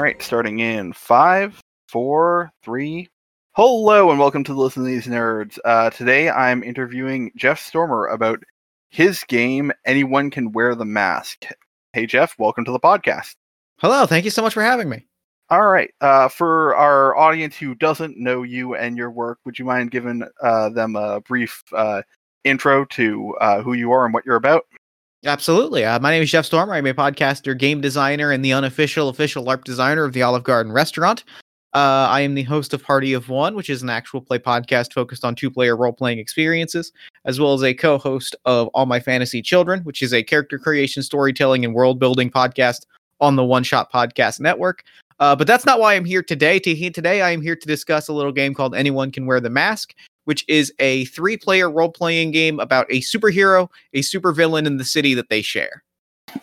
All right, starting in five, four, three. Hello, and welcome to the Listen to These Nerds. Uh, today I'm interviewing Jeff Stormer about his game, Anyone Can Wear the Mask. Hey, Jeff, welcome to the podcast. Hello, thank you so much for having me. All right, uh, for our audience who doesn't know you and your work, would you mind giving uh, them a brief uh, intro to uh, who you are and what you're about? Absolutely. Uh, my name is Jeff Stormer. I'm a podcaster, game designer, and the unofficial official LARP designer of the Olive Garden restaurant. Uh, I am the host of Party of One, which is an actual play podcast focused on two player role playing experiences, as well as a co host of All My Fantasy Children, which is a character creation, storytelling, and world building podcast on the One Shot Podcast Network. Uh, but that's not why I'm here today. Today, I am here to discuss a little game called Anyone Can Wear the Mask, which is a three player role playing game about a superhero, a supervillain, and the city that they share.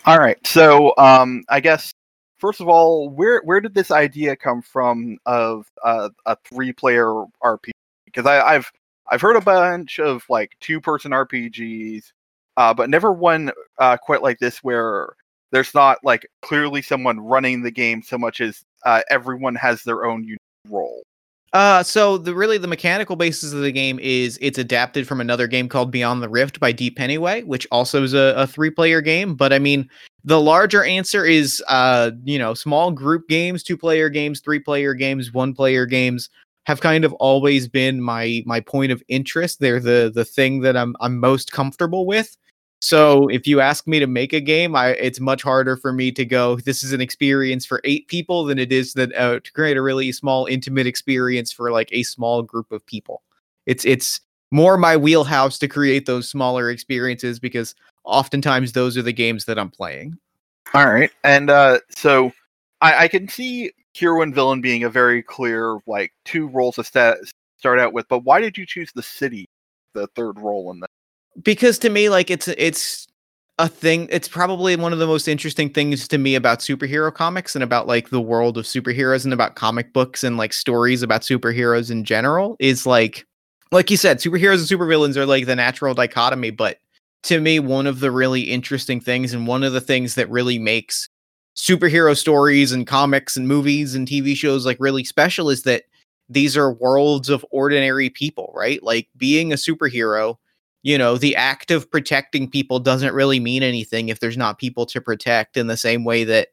All right. So, um, I guess first of all, where where did this idea come from of uh, a three player RPG? Because I, I've I've heard a bunch of like two person RPGs, uh, but never one uh, quite like this where there's not like clearly someone running the game so much as uh, everyone has their own unique role. Uh, so the really the mechanical basis of the game is it's adapted from another game called Beyond the Rift by Deep Pennyway, which also is a, a three player game. But I mean, the larger answer is uh, you know, small group games, two player games, three player games, one player games have kind of always been my my point of interest. They're the the thing that I'm I'm most comfortable with. So if you ask me to make a game, I it's much harder for me to go. This is an experience for eight people than it is that uh, to create a really small, intimate experience for like a small group of people. It's it's more my wheelhouse to create those smaller experiences because oftentimes those are the games that I'm playing. All right, and uh, so I, I can see hero and villain being a very clear like two roles to st- start out with. But why did you choose the city, the third role in that? Because to me like it's it's a thing it's probably one of the most interesting things to me about superhero comics and about like the world of superheroes and about comic books and like stories about superheroes in general is like like you said superheroes and supervillains are like the natural dichotomy but to me one of the really interesting things and one of the things that really makes superhero stories and comics and movies and TV shows like really special is that these are worlds of ordinary people right? Like being a superhero you know, the act of protecting people doesn't really mean anything if there's not people to protect in the same way that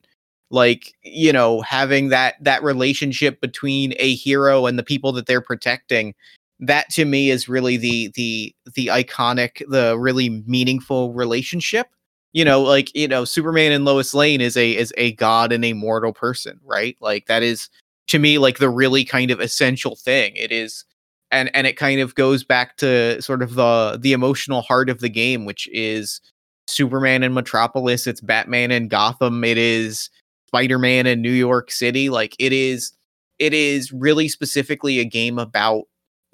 like, you know, having that that relationship between a hero and the people that they're protecting that to me is really the the the iconic the really meaningful relationship. You know like you know superman and lois lane is a is a god and a mortal person right? Like that is to me like the really kind of essential thing. It is and and it kind of goes back to sort of the the emotional heart of the game which is superman and metropolis it's batman and gotham it is spider-man and new york city like it is it is really specifically a game about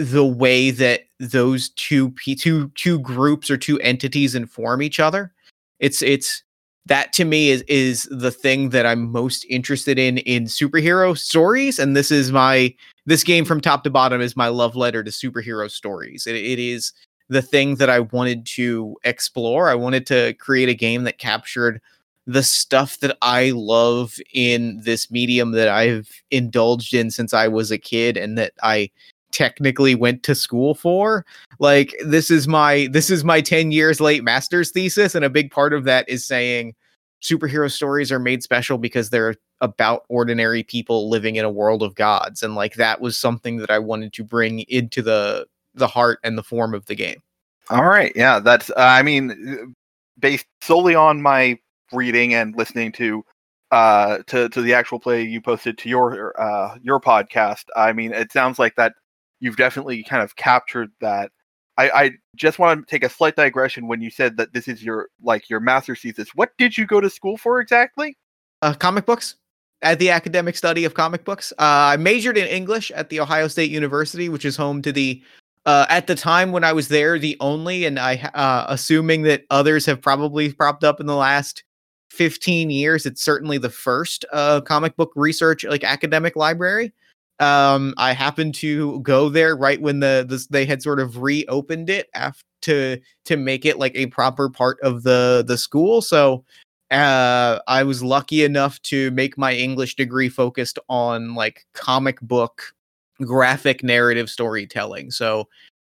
the way that those two two two groups or two entities inform each other. It's it's that to me is is the thing that I'm most interested in in superhero stories and this is my this game from top to bottom is my love letter to superhero stories. It, it is the thing that I wanted to explore. I wanted to create a game that captured the stuff that I love in this medium that I've indulged in since I was a kid and that I technically went to school for. Like this is my this is my 10 years late master's thesis and a big part of that is saying superhero stories are made special because they're about ordinary people living in a world of gods and like that was something that i wanted to bring into the the heart and the form of the game all right yeah that's uh, i mean based solely on my reading and listening to uh to to the actual play you posted to your uh your podcast i mean it sounds like that you've definitely kind of captured that. I, I just want to take a slight digression when you said that this is your like your master's thesis. What did you go to school for exactly? Uh, comic books. At the academic study of comic books, uh, I majored in English at the Ohio State University, which is home to the uh, at the time when I was there, the only, and I, uh, assuming that others have probably propped up in the last 15 years, it's certainly the first uh, comic book research, like academic library. Um, I happened to go there right when the, the they had sort of reopened it after to to make it like a proper part of the the school. So uh, I was lucky enough to make my English degree focused on like comic book graphic narrative storytelling. So,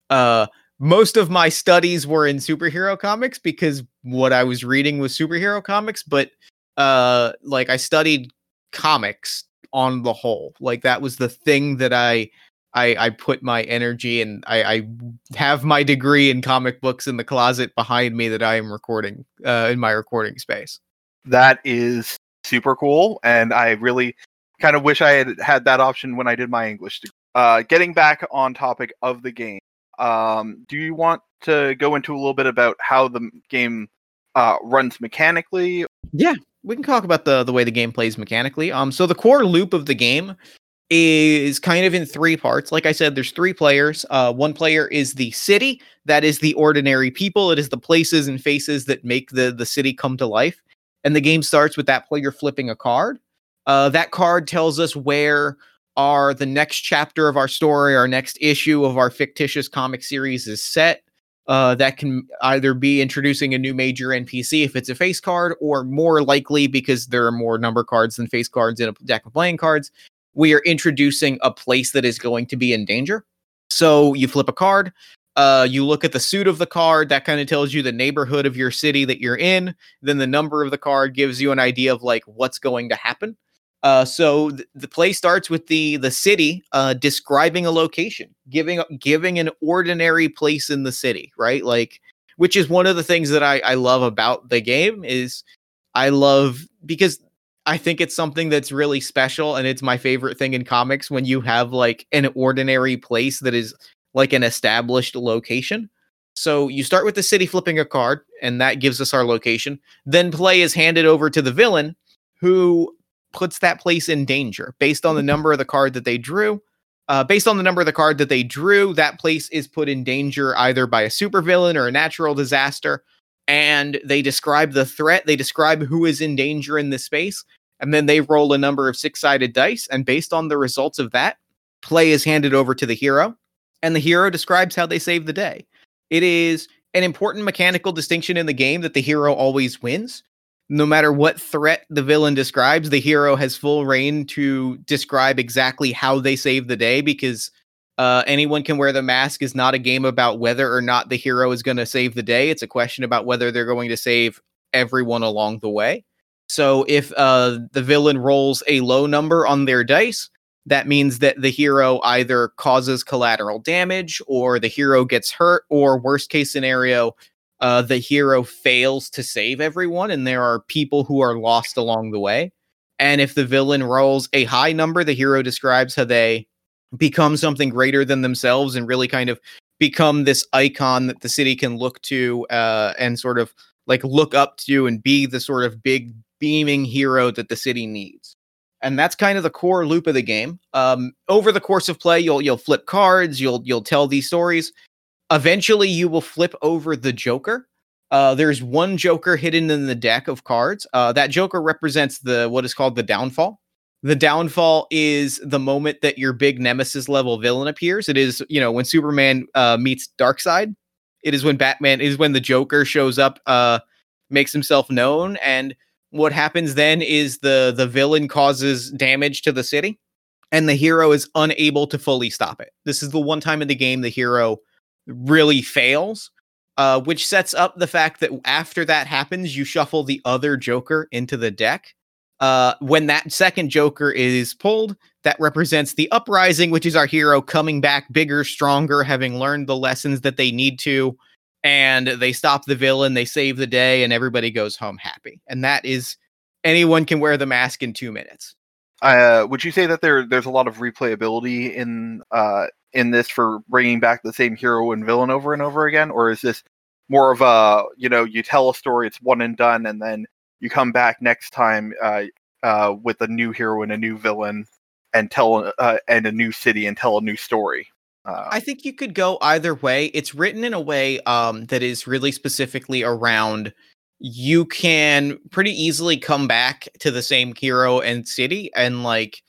uh, most of my studies were in superhero comics because what I was reading was superhero comics, but uh, like I studied comics on the whole. Like that was the thing that I I, I put my energy and I, I have my degree in comic books in the closet behind me that I am recording uh, in my recording space. That is super cool, and I really kind of wish I had had that option when I did my English. degree. Uh, getting back on topic of the game, um, do you want to go into a little bit about how the game uh, runs mechanically? Yeah, we can talk about the the way the game plays mechanically. Um, so the core loop of the game is kind of in three parts. Like I said, there's three players. Uh, one player is the city. That is the ordinary people. It is the places and faces that make the the city come to life. And the game starts with that player flipping a card. Uh, that card tells us where our the next chapter of our story, our next issue of our fictitious comic series is set. Uh, that can either be introducing a new major NPC if it's a face card, or more likely because there are more number cards than face cards in a deck of playing cards, we are introducing a place that is going to be in danger. So you flip a card, uh, you look at the suit of the card, that kind of tells you the neighborhood of your city that you're in. Then the number of the card gives you an idea of like what's going to happen. Uh, so th- the play starts with the the city uh, describing a location, giving giving an ordinary place in the city, right? Like, which is one of the things that I, I love about the game is I love because I think it's something that's really special and it's my favorite thing in comics when you have like an ordinary place that is like an established location. So you start with the city flipping a card, and that gives us our location. Then play is handed over to the villain, who puts that place in danger based on the number of the card that they drew. Uh, based on the number of the card that they drew, that place is put in danger either by a supervillain or a natural disaster. And they describe the threat, they describe who is in danger in this space, and then they roll a number of six sided dice. And based on the results of that, play is handed over to the hero, and the hero describes how they save the day. It is an important mechanical distinction in the game that the hero always wins. No matter what threat the villain describes, the hero has full reign to describe exactly how they save the day because uh, anyone can wear the mask is not a game about whether or not the hero is going to save the day. It's a question about whether they're going to save everyone along the way. So if uh, the villain rolls a low number on their dice, that means that the hero either causes collateral damage or the hero gets hurt, or worst case scenario, uh, the hero fails to save everyone, and there are people who are lost along the way. And if the villain rolls a high number, the hero describes how they become something greater than themselves and really kind of become this icon that the city can look to uh, and sort of like look up to and be the sort of big beaming hero that the city needs. And that's kind of the core loop of the game. Um, over the course of play, you'll you'll flip cards, you'll you'll tell these stories, Eventually, you will flip over the Joker. Uh, there's one Joker hidden in the deck of cards. Uh, that Joker represents the what is called the downfall. The downfall is the moment that your big nemesis level villain appears. It is, you know, when Superman uh, meets Darkseid. It is when Batman is when the Joker shows up, uh, makes himself known, and what happens then is the the villain causes damage to the city, and the hero is unable to fully stop it. This is the one time in the game the hero really fails, uh, which sets up the fact that after that happens, you shuffle the other Joker into the deck. Uh, when that second Joker is pulled, that represents the uprising, which is our hero coming back bigger, stronger, having learned the lessons that they need to. And they stop the villain, they save the day, and everybody goes home happy. And that is anyone can wear the mask in two minutes. Uh, would you say that there there's a lot of replayability in uh, in this for bringing back the same hero and villain over and over again, or is this more of a you know you tell a story, it's one and done, and then you come back next time uh, uh, with a new hero and a new villain, and tell uh, and a new city and tell a new story. Uh, I think you could go either way. It's written in a way um, that is really specifically around you can pretty easily come back to the same hero and city and like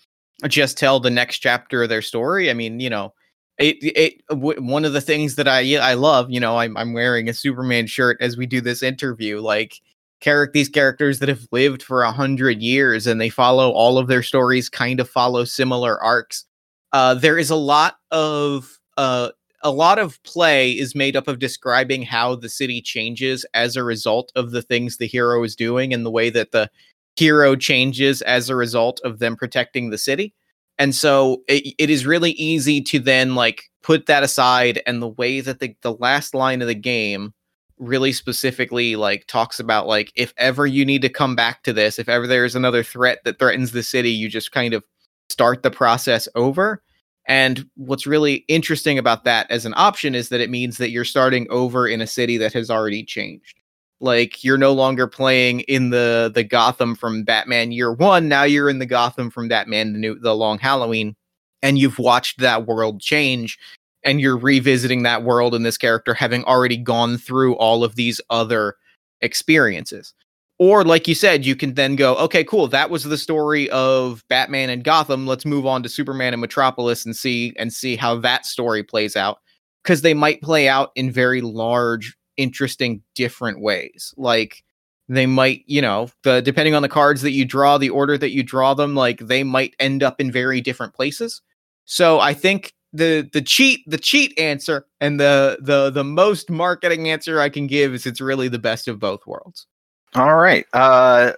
just tell the next chapter of their story. I mean, you know, it it w- one of the things that I I love, you know, I'm I'm wearing a Superman shirt as we do this interview. Like character these characters that have lived for a hundred years and they follow all of their stories kind of follow similar arcs. Uh, there is a lot of uh, a lot of play is made up of describing how the city changes as a result of the things the hero is doing and the way that the hero changes as a result of them protecting the city. And so it, it is really easy to then like put that aside and the way that the, the last line of the game really specifically like talks about like if ever you need to come back to this, if ever there's another threat that threatens the city, you just kind of start the process over. And what's really interesting about that as an option is that it means that you're starting over in a city that has already changed. Like you're no longer playing in the the Gotham from Batman Year One. Now you're in the Gotham from Batman the New the Long Halloween, and you've watched that world change, and you're revisiting that world and this character having already gone through all of these other experiences. Or, like you said, you can then go, okay, cool. That was the story of Batman and Gotham. Let's move on to Superman and Metropolis and see and see how that story plays out. Because they might play out in very large, interesting, different ways. Like they might, you know, the depending on the cards that you draw, the order that you draw them, like they might end up in very different places. So I think the the cheat the cheat answer and the the the most marketing answer I can give is it's really the best of both worlds. All right. Uh,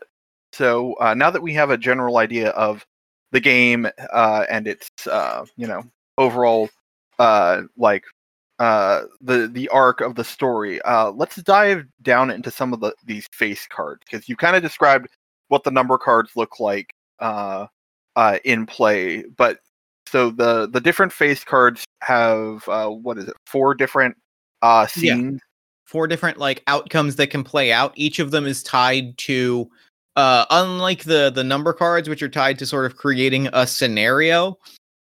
so uh, now that we have a general idea of the game uh, and its, uh, you know, overall, uh, like uh, the the arc of the story, uh, let's dive down into some of the these face cards because you kind of described what the number cards look like uh, uh, in play. But so the the different face cards have uh, what is it? Four different uh, scenes four different like outcomes that can play out. Each of them is tied to uh unlike the the number cards which are tied to sort of creating a scenario.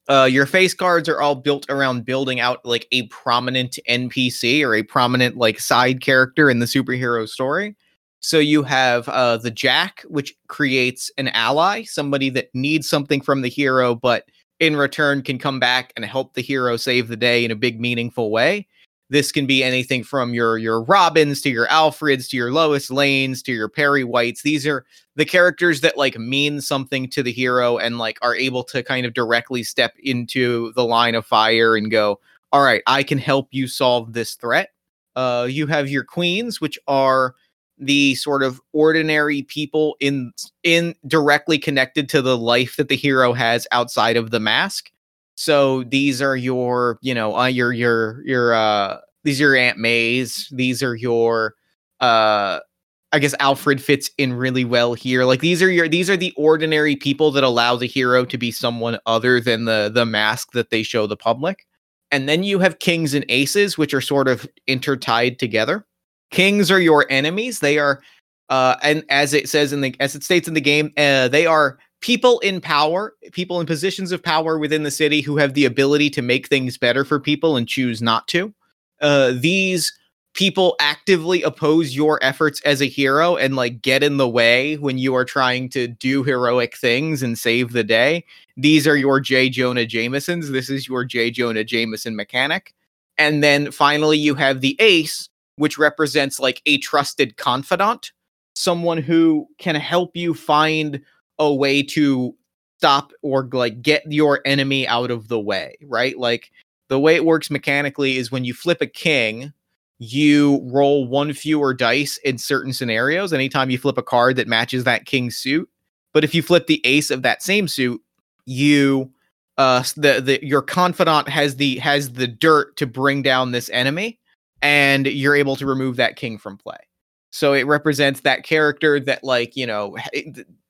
Uh your face cards are all built around building out like a prominent NPC or a prominent like side character in the superhero story. So you have uh the Jack which creates an ally, somebody that needs something from the hero but in return can come back and help the hero save the day in a big meaningful way. This can be anything from your your Robins to your Alfreds to your Lois Lanes to your Perry Whites. These are the characters that like mean something to the hero and like are able to kind of directly step into the line of fire and go, "All right, I can help you solve this threat." Uh, you have your queens, which are the sort of ordinary people in in directly connected to the life that the hero has outside of the mask so these are your, you know, uh, your your your uh these are your Aunt May's. These are your uh I guess Alfred fits in really well here. Like these are your these are the ordinary people that allow the hero to be someone other than the the mask that they show the public. And then you have kings and aces which are sort of intertied together. Kings are your enemies. They are uh and as it says in the as it states in the game, uh they are people in power, people in positions of power within the city who have the ability to make things better for people and choose not to. Uh, these people actively oppose your efforts as a hero and like get in the way when you are trying to do heroic things and save the day. These are your J. Jonah Jamesons. This is your J. Jonah Jameson mechanic. And then finally, you have the ace, which represents like a trusted confidant, someone who can help you find a way to stop or like get your enemy out of the way, right? Like the way it works mechanically is when you flip a king, you roll one fewer dice in certain scenarios anytime you flip a card that matches that king's suit. But if you flip the ace of that same suit, you uh the the your confidant has the has the dirt to bring down this enemy and you're able to remove that king from play. So it represents that character that like, you know,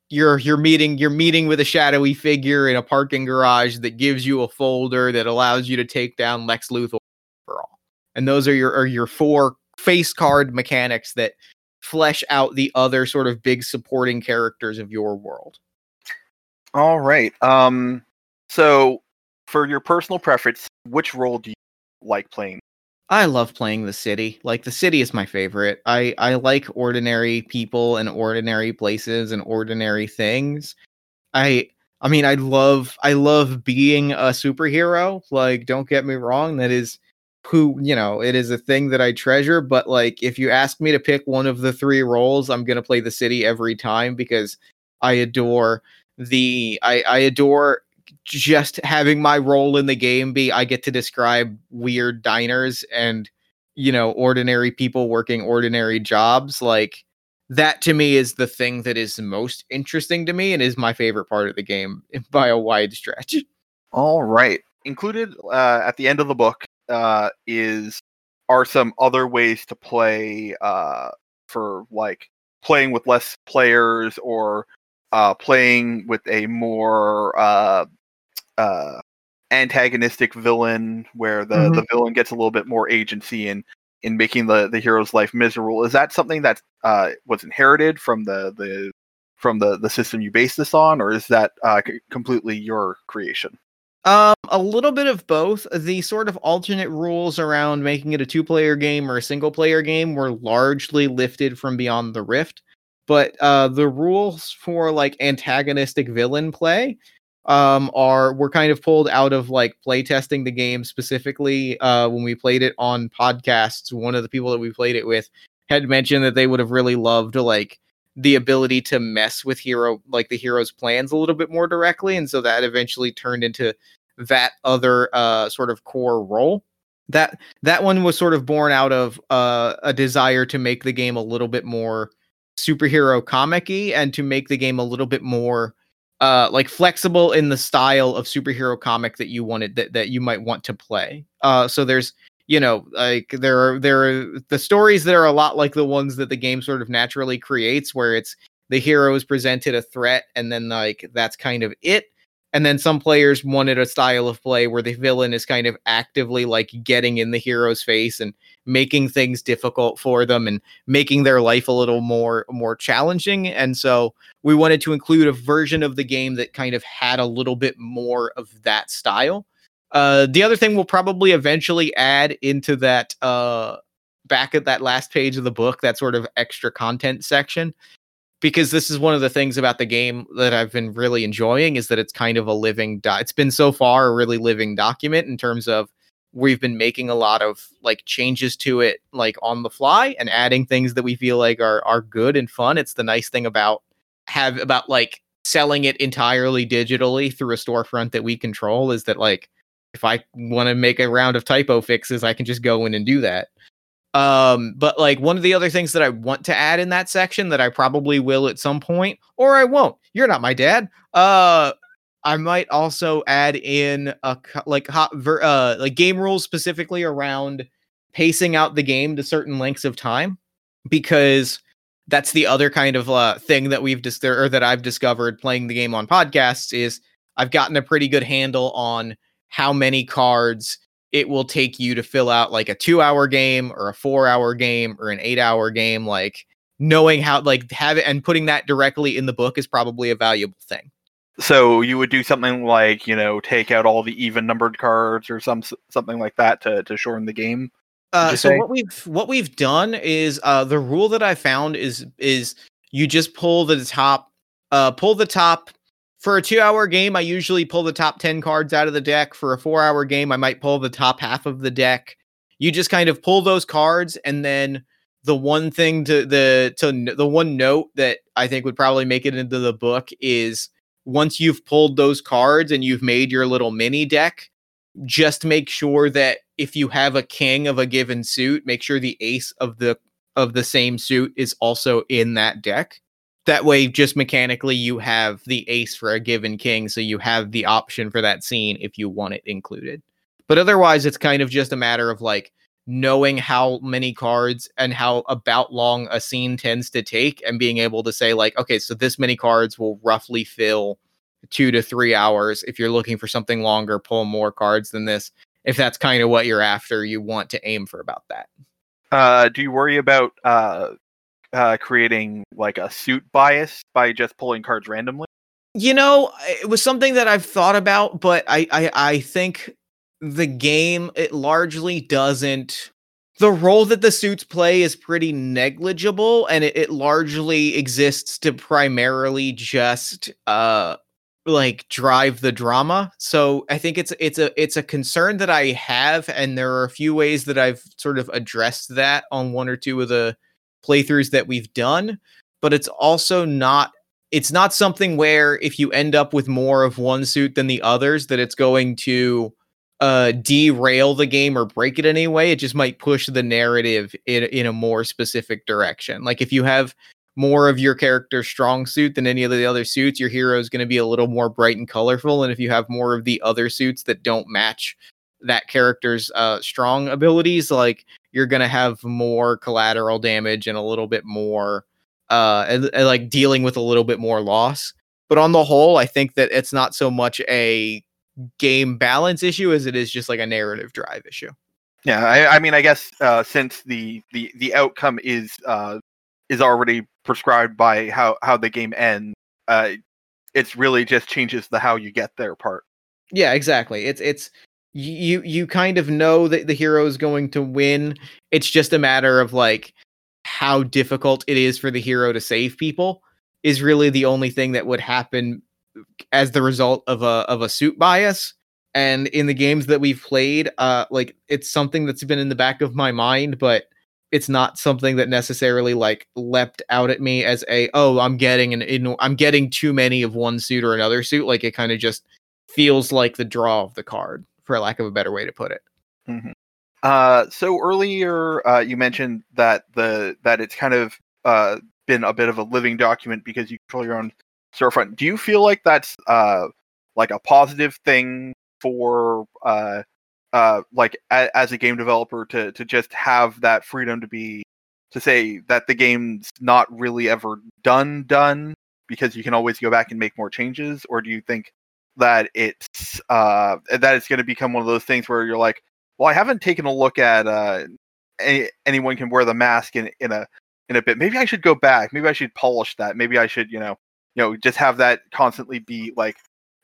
you're you're meeting you're meeting with a shadowy figure in a parking garage that gives you a folder that allows you to take down Lex Luthor for all. And those are your are your four face card mechanics that flesh out the other sort of big supporting characters of your world. All right. Um so for your personal preference, which role do you like playing I love playing the city. Like the city is my favorite. I I like ordinary people and ordinary places and ordinary things. I I mean I love I love being a superhero. Like don't get me wrong, that is who you know it is a thing that I treasure. But like, if you ask me to pick one of the three roles, I'm gonna play the city every time because I adore the I, I adore just having my role in the game be I get to describe weird diners and you know ordinary people working ordinary jobs like that to me is the thing that is most interesting to me and is my favorite part of the game by a wide stretch. All right. Included uh, at the end of the book uh, is are some other ways to play uh, for like playing with less players or uh, playing with a more uh, antagonistic villain where the, mm-hmm. the villain gets a little bit more agency in in making the, the hero's life miserable. Is that something that uh, was inherited from the, the from the, the system you base this on, or is that uh, c- completely your creation? Um, a little bit of both. The sort of alternate rules around making it a two-player game or a single-player game were largely lifted from Beyond the Rift, but uh, the rules for like antagonistic villain play um, are were kind of pulled out of like playtesting the game specifically uh, when we played it on podcasts. One of the people that we played it with had mentioned that they would have really loved like the ability to mess with hero like the hero's plans a little bit more directly, and so that eventually turned into that other uh, sort of core role. That that one was sort of born out of uh, a desire to make the game a little bit more superhero comic-y and to make the game a little bit more uh like flexible in the style of superhero comic that you wanted that, that you might want to play. Uh so there's you know like there are there are the stories that are a lot like the ones that the game sort of naturally creates where it's the hero is presented a threat and then like that's kind of it and then some players wanted a style of play where the villain is kind of actively like getting in the hero's face and making things difficult for them and making their life a little more more challenging. And so we wanted to include a version of the game that kind of had a little bit more of that style. Uh, the other thing we'll probably eventually add into that uh, back at that last page of the book that sort of extra content section because this is one of the things about the game that I've been really enjoying is that it's kind of a living do- it's been so far a really living document in terms of we've been making a lot of like changes to it like on the fly and adding things that we feel like are are good and fun. It's the nice thing about have about like selling it entirely digitally through a storefront that we control is that like if I want to make a round of typo fixes, I can just go in and do that. Um, but like one of the other things that I want to add in that section that I probably will at some point, or I won't. You're not my dad. Uh, I might also add in a like hot ver, uh like game rules specifically around pacing out the game to certain lengths of time because that's the other kind of uh, thing that we've dis- or that I've discovered playing the game on podcasts is I've gotten a pretty good handle on how many cards it will take you to fill out like a two hour game or a four hour game or an eight hour game. Like knowing how, like, have it and putting that directly in the book is probably a valuable thing. So you would do something like you know take out all the even numbered cards or some something like that to to shorten the game. Uh, so say? what we've what we've done is uh, the rule that I found is is you just pull the top uh, pull the top for a two hour game, I usually pull the top 10 cards out of the deck. For a four hour game, I might pull the top half of the deck. You just kind of pull those cards and then the one thing to the to the one note that I think would probably make it into the book is once you've pulled those cards and you've made your little mini deck, just make sure that if you have a king of a given suit, make sure the ace of the of the same suit is also in that deck that way just mechanically you have the ace for a given king so you have the option for that scene if you want it included. But otherwise it's kind of just a matter of like knowing how many cards and how about long a scene tends to take and being able to say like okay so this many cards will roughly fill two to three hours if you're looking for something longer pull more cards than this. If that's kind of what you're after you want to aim for about that. Uh, do you worry about uh, uh, creating like a suit bias by just pulling cards randomly? You know, it was something that I've thought about, but I, I, I think the game it largely doesn't. The role that the suits play is pretty negligible, and it, it largely exists to primarily just uh like drive the drama. So I think it's it's a it's a concern that I have, and there are a few ways that I've sort of addressed that on one or two of the playthroughs that we've done. But it's also not it's not something where if you end up with more of one suit than the others, that it's going to uh derail the game or break it anyway. It just might push the narrative in in a more specific direction. Like if you have more of your character's strong suit than any of the other suits, your hero is going to be a little more bright and colorful. And if you have more of the other suits that don't match that character's uh, strong abilities, like you're going to have more collateral damage and a little bit more, uh, and, and like dealing with a little bit more loss. But on the whole, I think that it's not so much a game balance issue as it is just like a narrative drive issue. Yeah, I, I mean, I guess uh, since the the the outcome is uh, is already prescribed by how how the game ends. Uh, it's really just changes the how you get there part. Yeah, exactly. It's it's you you kind of know that the hero is going to win. It's just a matter of like how difficult it is for the hero to save people is really the only thing that would happen as the result of a of a suit bias. And in the games that we've played, uh, like it's something that's been in the back of my mind, but it's not something that necessarily like leapt out at me as a oh I'm getting an I'm getting too many of one suit or another suit. Like it kind of just feels like the draw of the card, for lack of a better way to put it. Mm-hmm. Uh, so earlier uh, you mentioned that the that it's kind of uh, been a bit of a living document because you control your own storefront. Do you feel like that's uh, like a positive thing for uh, uh, like a, as a game developer to to just have that freedom to be to say that the game's not really ever done done because you can always go back and make more changes or do you think that it's uh that it's going to become one of those things where you're like well i haven't taken a look at uh any, anyone can wear the mask in in a in a bit. Maybe i should go back. Maybe i should polish that. Maybe i should you know you know just have that constantly be like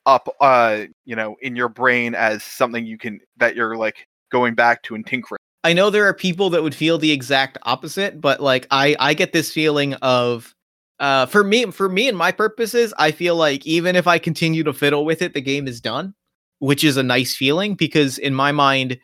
up uh you know in your brain as something you can that you're like going back to and tinkering. I know there are people that would feel the exact opposite but like i i get this feeling of uh for me for me and my purposes i feel like even if i continue to fiddle with it the game is done which is a nice feeling because in my mind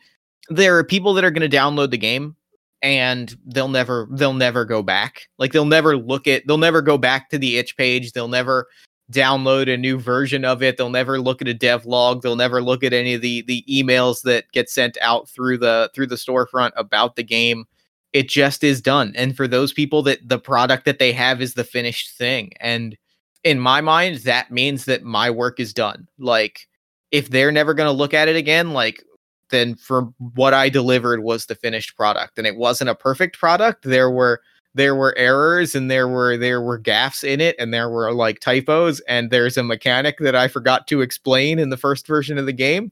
there are people that are going to download the game and they'll never they'll never go back like they'll never look at they'll never go back to the itch page they'll never download a new version of it. They'll never look at a dev log. They'll never look at any of the the emails that get sent out through the through the storefront about the game. It just is done. And for those people that the product that they have is the finished thing. And in my mind, that means that my work is done. Like if they're never going to look at it again, like then for what I delivered was the finished product. And it wasn't a perfect product. There were there were errors and there were there were gaffs in it and there were like typos and there's a mechanic that I forgot to explain in the first version of the game.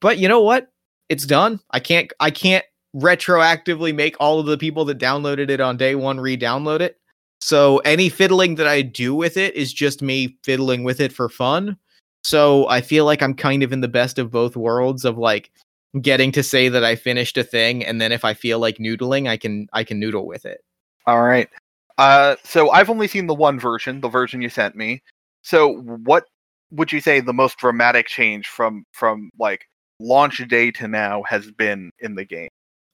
But you know what? It's done. I can't I can't retroactively make all of the people that downloaded it on day 1 re-download it. So any fiddling that I do with it is just me fiddling with it for fun. So I feel like I'm kind of in the best of both worlds of like getting to say that I finished a thing and then if I feel like noodling, I can I can noodle with it. All right. Uh, so I've only seen the one version, the version you sent me. So what would you say the most dramatic change from from like launch day to now has been in the game?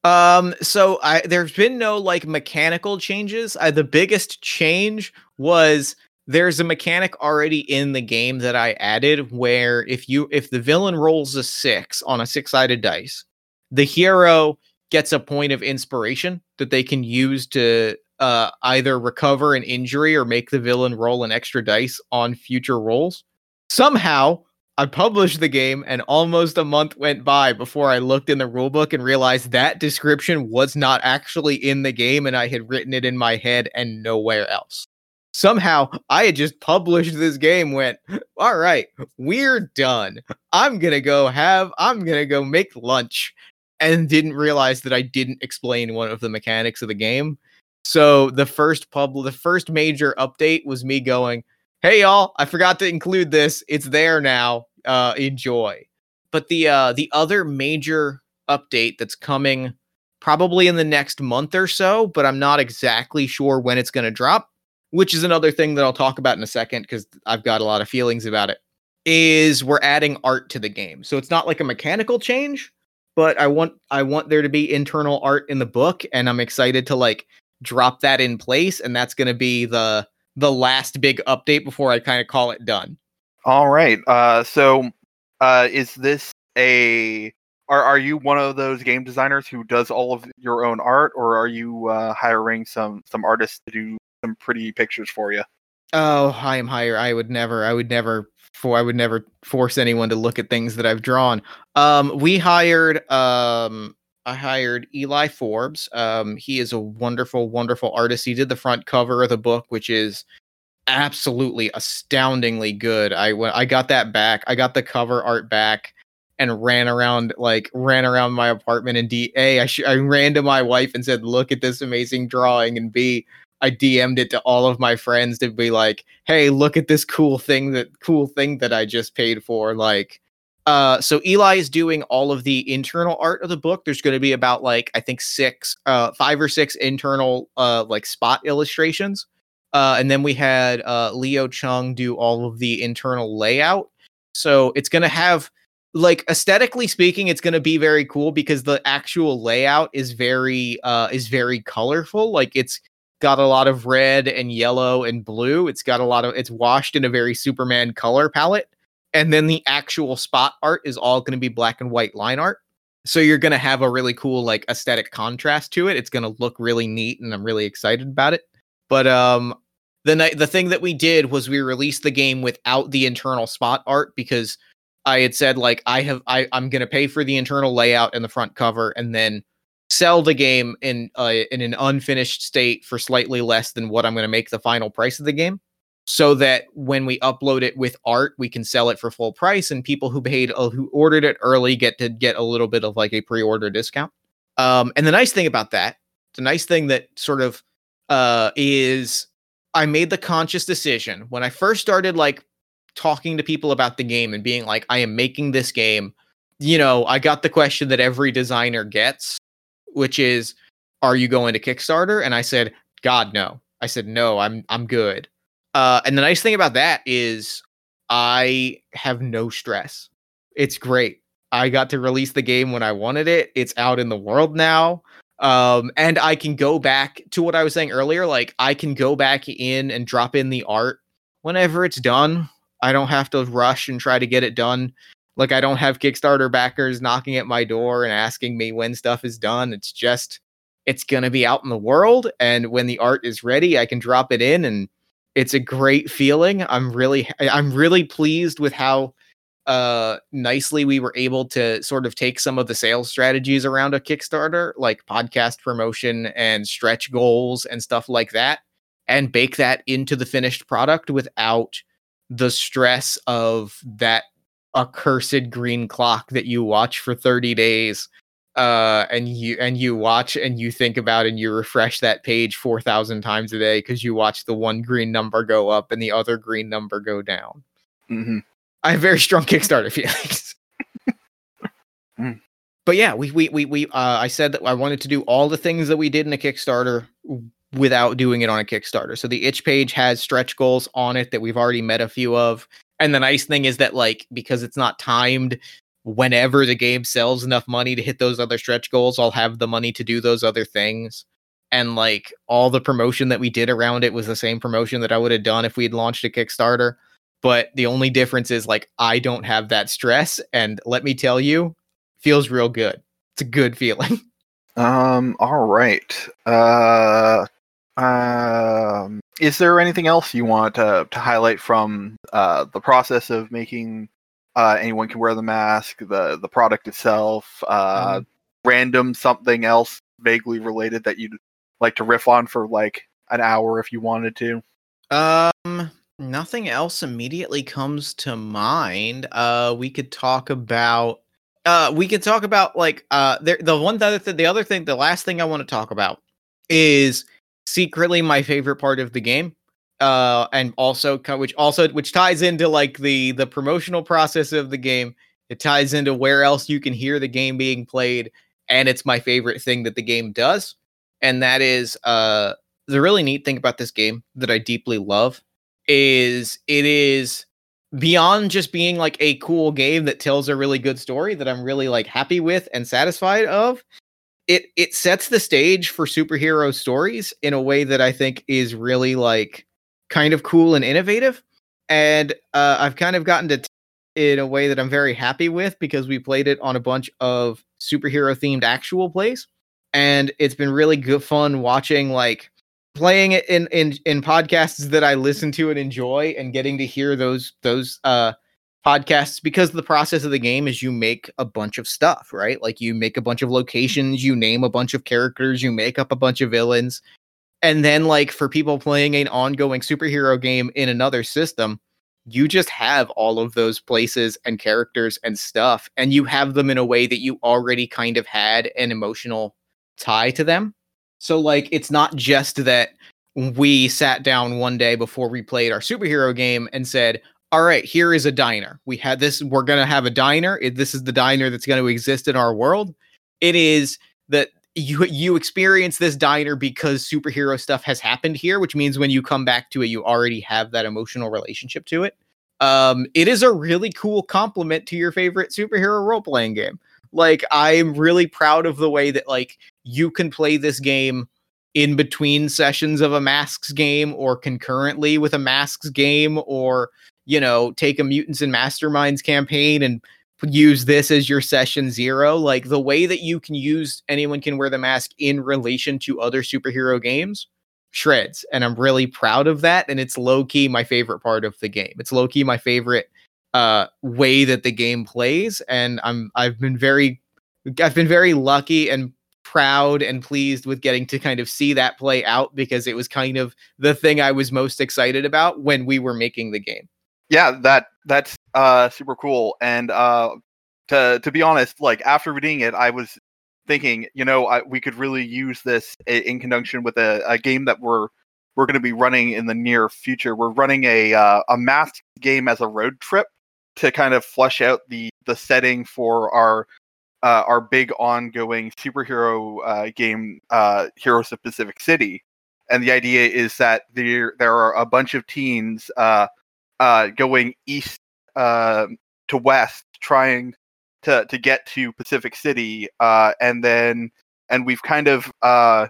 Um, so I there's been no like mechanical changes. I, the biggest change was there's a mechanic already in the game that I added where if you if the villain rolls a six on a six-sided dice, the hero gets a point of inspiration that they can use to uh, either recover an injury or make the villain roll an extra dice on future rolls. Somehow, I published the game, and almost a month went by before I looked in the rulebook and realized that description was not actually in the game, and I had written it in my head and nowhere else. Somehow, I had just published this game, went, all right, we're done. I'm gonna go have, I'm gonna go make lunch and didn't realize that I didn't explain one of the mechanics of the game. So the first pub the first major update was me going, "Hey y'all, I forgot to include this. It's there now. Uh enjoy." But the uh the other major update that's coming probably in the next month or so, but I'm not exactly sure when it's going to drop, which is another thing that I'll talk about in a second cuz I've got a lot of feelings about it is we're adding art to the game. So it's not like a mechanical change, but I want I want there to be internal art in the book and I'm excited to like drop that in place and that's going to be the the last big update before I kind of call it done. All right. Uh so uh is this a are are you one of those game designers who does all of your own art or are you uh hiring some some artists to do some pretty pictures for you? Oh, I am higher. I would never. I would never. For I would never force anyone to look at things that I've drawn. Um, we hired. Um, I hired Eli Forbes. Um, he is a wonderful, wonderful artist. He did the front cover of the book, which is absolutely astoundingly good. I I got that back. I got the cover art back and ran around like ran around my apartment and D A I sh- I ran to my wife and said, "Look at this amazing drawing," and B I DM'd it to all of my friends to be like, "Hey, look at this cool thing that cool thing that I just paid for." Like, uh, so Eli is doing all of the internal art of the book. There's going to be about like I think six, uh, five or six internal uh like spot illustrations, uh, and then we had uh Leo Chung do all of the internal layout. So it's going to have like aesthetically speaking it's going to be very cool because the actual layout is very uh is very colorful like it's got a lot of red and yellow and blue. It's got a lot of it's washed in a very Superman color palette. And then the actual spot art is all going to be black and white line art. So you're going to have a really cool like aesthetic contrast to it. It's going to look really neat and I'm really excited about it. But um the night the thing that we did was we released the game without the internal spot art because I had said like I have I I'm going to pay for the internal layout and the front cover and then sell the game in uh, in an unfinished state for slightly less than what I'm going to make the final price of the game so that when we upload it with art we can sell it for full price and people who paid uh, who ordered it early get to get a little bit of like a pre-order discount. Um, and the nice thing about that the nice thing that sort of uh, is i made the conscious decision when i first started like talking to people about the game and being like i am making this game you know i got the question that every designer gets which is, "Are you going to Kickstarter?" And I said, "God, no." I said, "No, I'm I'm good." Uh, and the nice thing about that is, I have no stress. It's great. I got to release the game when I wanted it. It's out in the world now. Um, and I can go back to what I was saying earlier. Like I can go back in and drop in the art whenever it's done. I don't have to rush and try to get it done like I don't have Kickstarter backers knocking at my door and asking me when stuff is done. It's just it's going to be out in the world and when the art is ready, I can drop it in and it's a great feeling. I'm really I'm really pleased with how uh nicely we were able to sort of take some of the sales strategies around a Kickstarter like podcast promotion and stretch goals and stuff like that and bake that into the finished product without the stress of that accursed green clock that you watch for 30 days uh and you and you watch and you think about and you refresh that page 4000 times a day because you watch the one green number go up and the other green number go down Mm-hmm. I have very strong kickstarter feelings Mm. but yeah we we we, we uh, i said that i wanted to do all the things that we did in a kickstarter without doing it on a kickstarter so the itch page has stretch goals on it that we've already met a few of and the nice thing is that like because it's not timed whenever the game sells enough money to hit those other stretch goals, I'll have the money to do those other things. And like all the promotion that we did around it was the same promotion that I would have done if we had launched a Kickstarter. But the only difference is like I don't have that stress. And let me tell you, feels real good. It's a good feeling. Um. All right. Uh. Um. Is there anything else you want to to highlight from uh the process of making uh anyone can wear the mask, the the product itself, uh, Mhm. random something else vaguely related that you'd like to riff on for like an hour if you wanted to? Um, nothing else immediately comes to mind. Uh, we could talk about. Uh, we could talk about like uh, there. The one other th- the other thing, the last thing I want to talk about is secretly my favorite part of the game. Uh, and also which also which ties into like the the promotional process of the game. It ties into where else you can hear the game being played, and it's my favorite thing that the game does, and that is uh the really neat thing about this game that I deeply love is it is beyond just being like a cool game that tells a really good story that I'm really like happy with and satisfied of, it it sets the stage for superhero stories in a way that I think is really like kind of cool and innovative. And uh, I've kind of gotten to t- in a way that I'm very happy with because we played it on a bunch of superhero themed actual plays, and it's been really good fun watching like playing it in in in podcasts that I listen to and enjoy, and getting to hear those those uh podcasts because the process of the game is you make a bunch of stuff, right? Like you make a bunch of locations, you name a bunch of characters, you make up a bunch of villains. And then like for people playing an ongoing superhero game in another system, you just have all of those places and characters and stuff and you have them in a way that you already kind of had an emotional tie to them. So like it's not just that we sat down one day before we played our superhero game and said, all right, here is a diner. We had this, we're going to have a diner. This is the diner that's going to exist in our world. It is that you you experience this diner because superhero stuff has happened here, which means when you come back to it, you already have that emotional relationship to it. Um, it is a really cool compliment to your favorite superhero role playing game. Like, I'm really proud of the way that like you can play this game in between sessions of a masks game or concurrently with a masks game or you know, take a Mutants and Masterminds campaign and use this as your session zero. Like the way that you can use anyone can wear the mask in relation to other superhero games shreds. And I'm really proud of that. And it's low key my favorite part of the game. It's low key my favorite uh way that the game plays. And I'm I've been very I've been very lucky and proud and pleased with getting to kind of see that play out because it was kind of the thing I was most excited about when we were making the game yeah, that that's uh super cool. And uh to to be honest, like after reading it, I was thinking, you know, I, we could really use this in conjunction with a, a game that we're we're going to be running in the near future. We're running a uh, a masked game as a road trip to kind of flush out the the setting for our uh, our big ongoing superhero uh, game, uh, Heroes of Pacific City. And the idea is that there there are a bunch of teens uh, uh, going east uh, to west, trying to to get to Pacific City, uh, and then and we've kind of uh,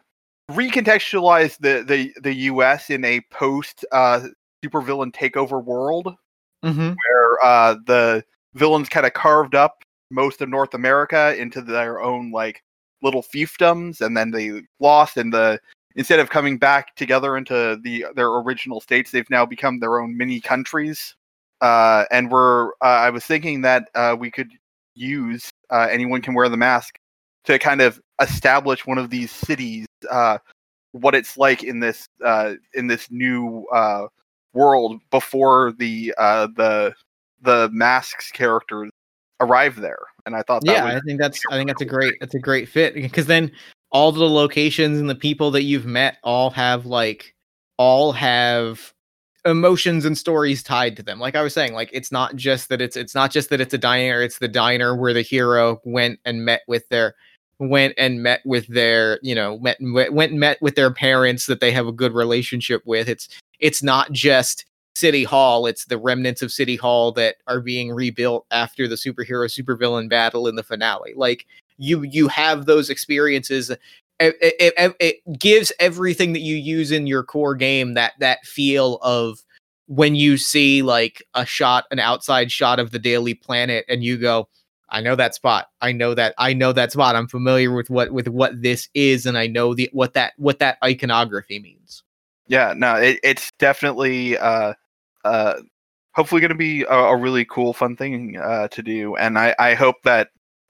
recontextualized the the the U.S. in a post uh, supervillain takeover world, mm-hmm. where uh, the villains kind of carved up most of North America into their own like little fiefdoms, and then they lost, and the instead of coming back together into the their original states, they've now become their own mini countries. Uh, and we're uh, I was thinking that uh, we could use uh, anyone can wear the mask to kind of establish one of these cities, uh, what it's like in this uh, in this new world before the the the masks characters arrive there. And I thought, yeah, I think that's I think that's a great that's a great fit because then all the locations and the people that you've met all have like all have emotions and stories tied to them like i was saying like it's not just that it's it's not just that it's a diner it's the diner where the hero went and met with their went and met with their you know met went and met with their parents that they have a good relationship with it's it's not just city hall. It's the remnants of city hall that are being rebuilt after the superhero supervillain battle in the finale. Like you you have those experiences. It, it, it, gives everything that you use in your core game that that feel of when you see like a shot an outside shot of the daily planet and you go i know that spot. I know that i know that spot. I'm familiar with what with what this is and i know the what that what that iconography means. Yeah no it, it's definitely uh uh hopefully going to be a, a, really cool fun thing uh to do and i i hope that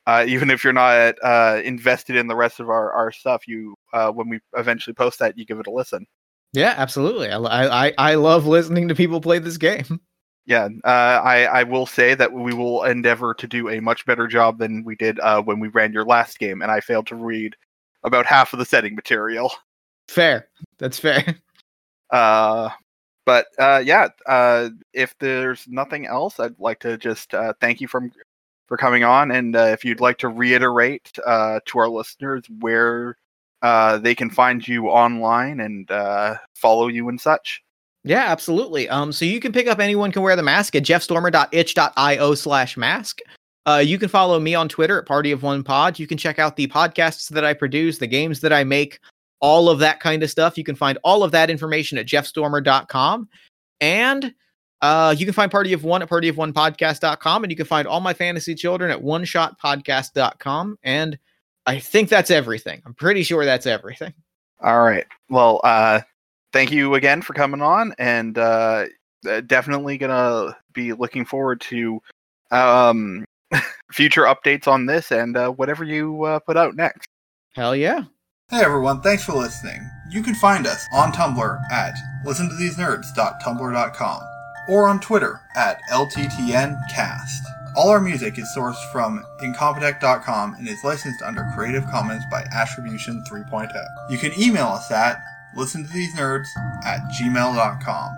uh, even if you're not uh, invested in the rest of our, our stuff, you uh, when we eventually post that, you give it a listen. Yeah, absolutely. I, I I love listening to people play this game. Yeah, uh, I I will say that we will endeavor to do a much better job than we did uh, when we ran your last game, and I failed to read about half of the setting material. Fair, that's fair. Uh, but uh, yeah, uh, if there's nothing else, I'd like to just uh, thank you from for coming on. And uh, if you'd like to reiterate uh, to our listeners where uh, they can find you online and follow you and such. Yeah, absolutely. Um, so you can pick up anyone can wear the mask at jeffstormer.itch.io slash mask. Uh, you can follow me on Twitter at Party of One Pod. You can check out the podcasts that I produce, the games that I make, all of that kind of stuff. You can find all of that information at jeffstormer.com. And uh, you can find Party of One at partyofonepodcast.com. And you can find all my fantasy children at oneshotpodcast.com. And I think that's everything. I'm pretty sure that's everything. All right. Well, uh, thank you again for coming on, and uh, uh definitely gonna be looking forward to um, future updates on this and uh, whatever you uh, put out next. Hell yeah. Hey everyone, thanks for listening. You can find us on Tumblr at listentothesenerds.tumblr.com or on Twitter at LTTNcast. All our music is sourced from Incompetech.com and is licensed under Creative Commons by Attribution 3.0. You can email us at listentothesenerds at gmail.com.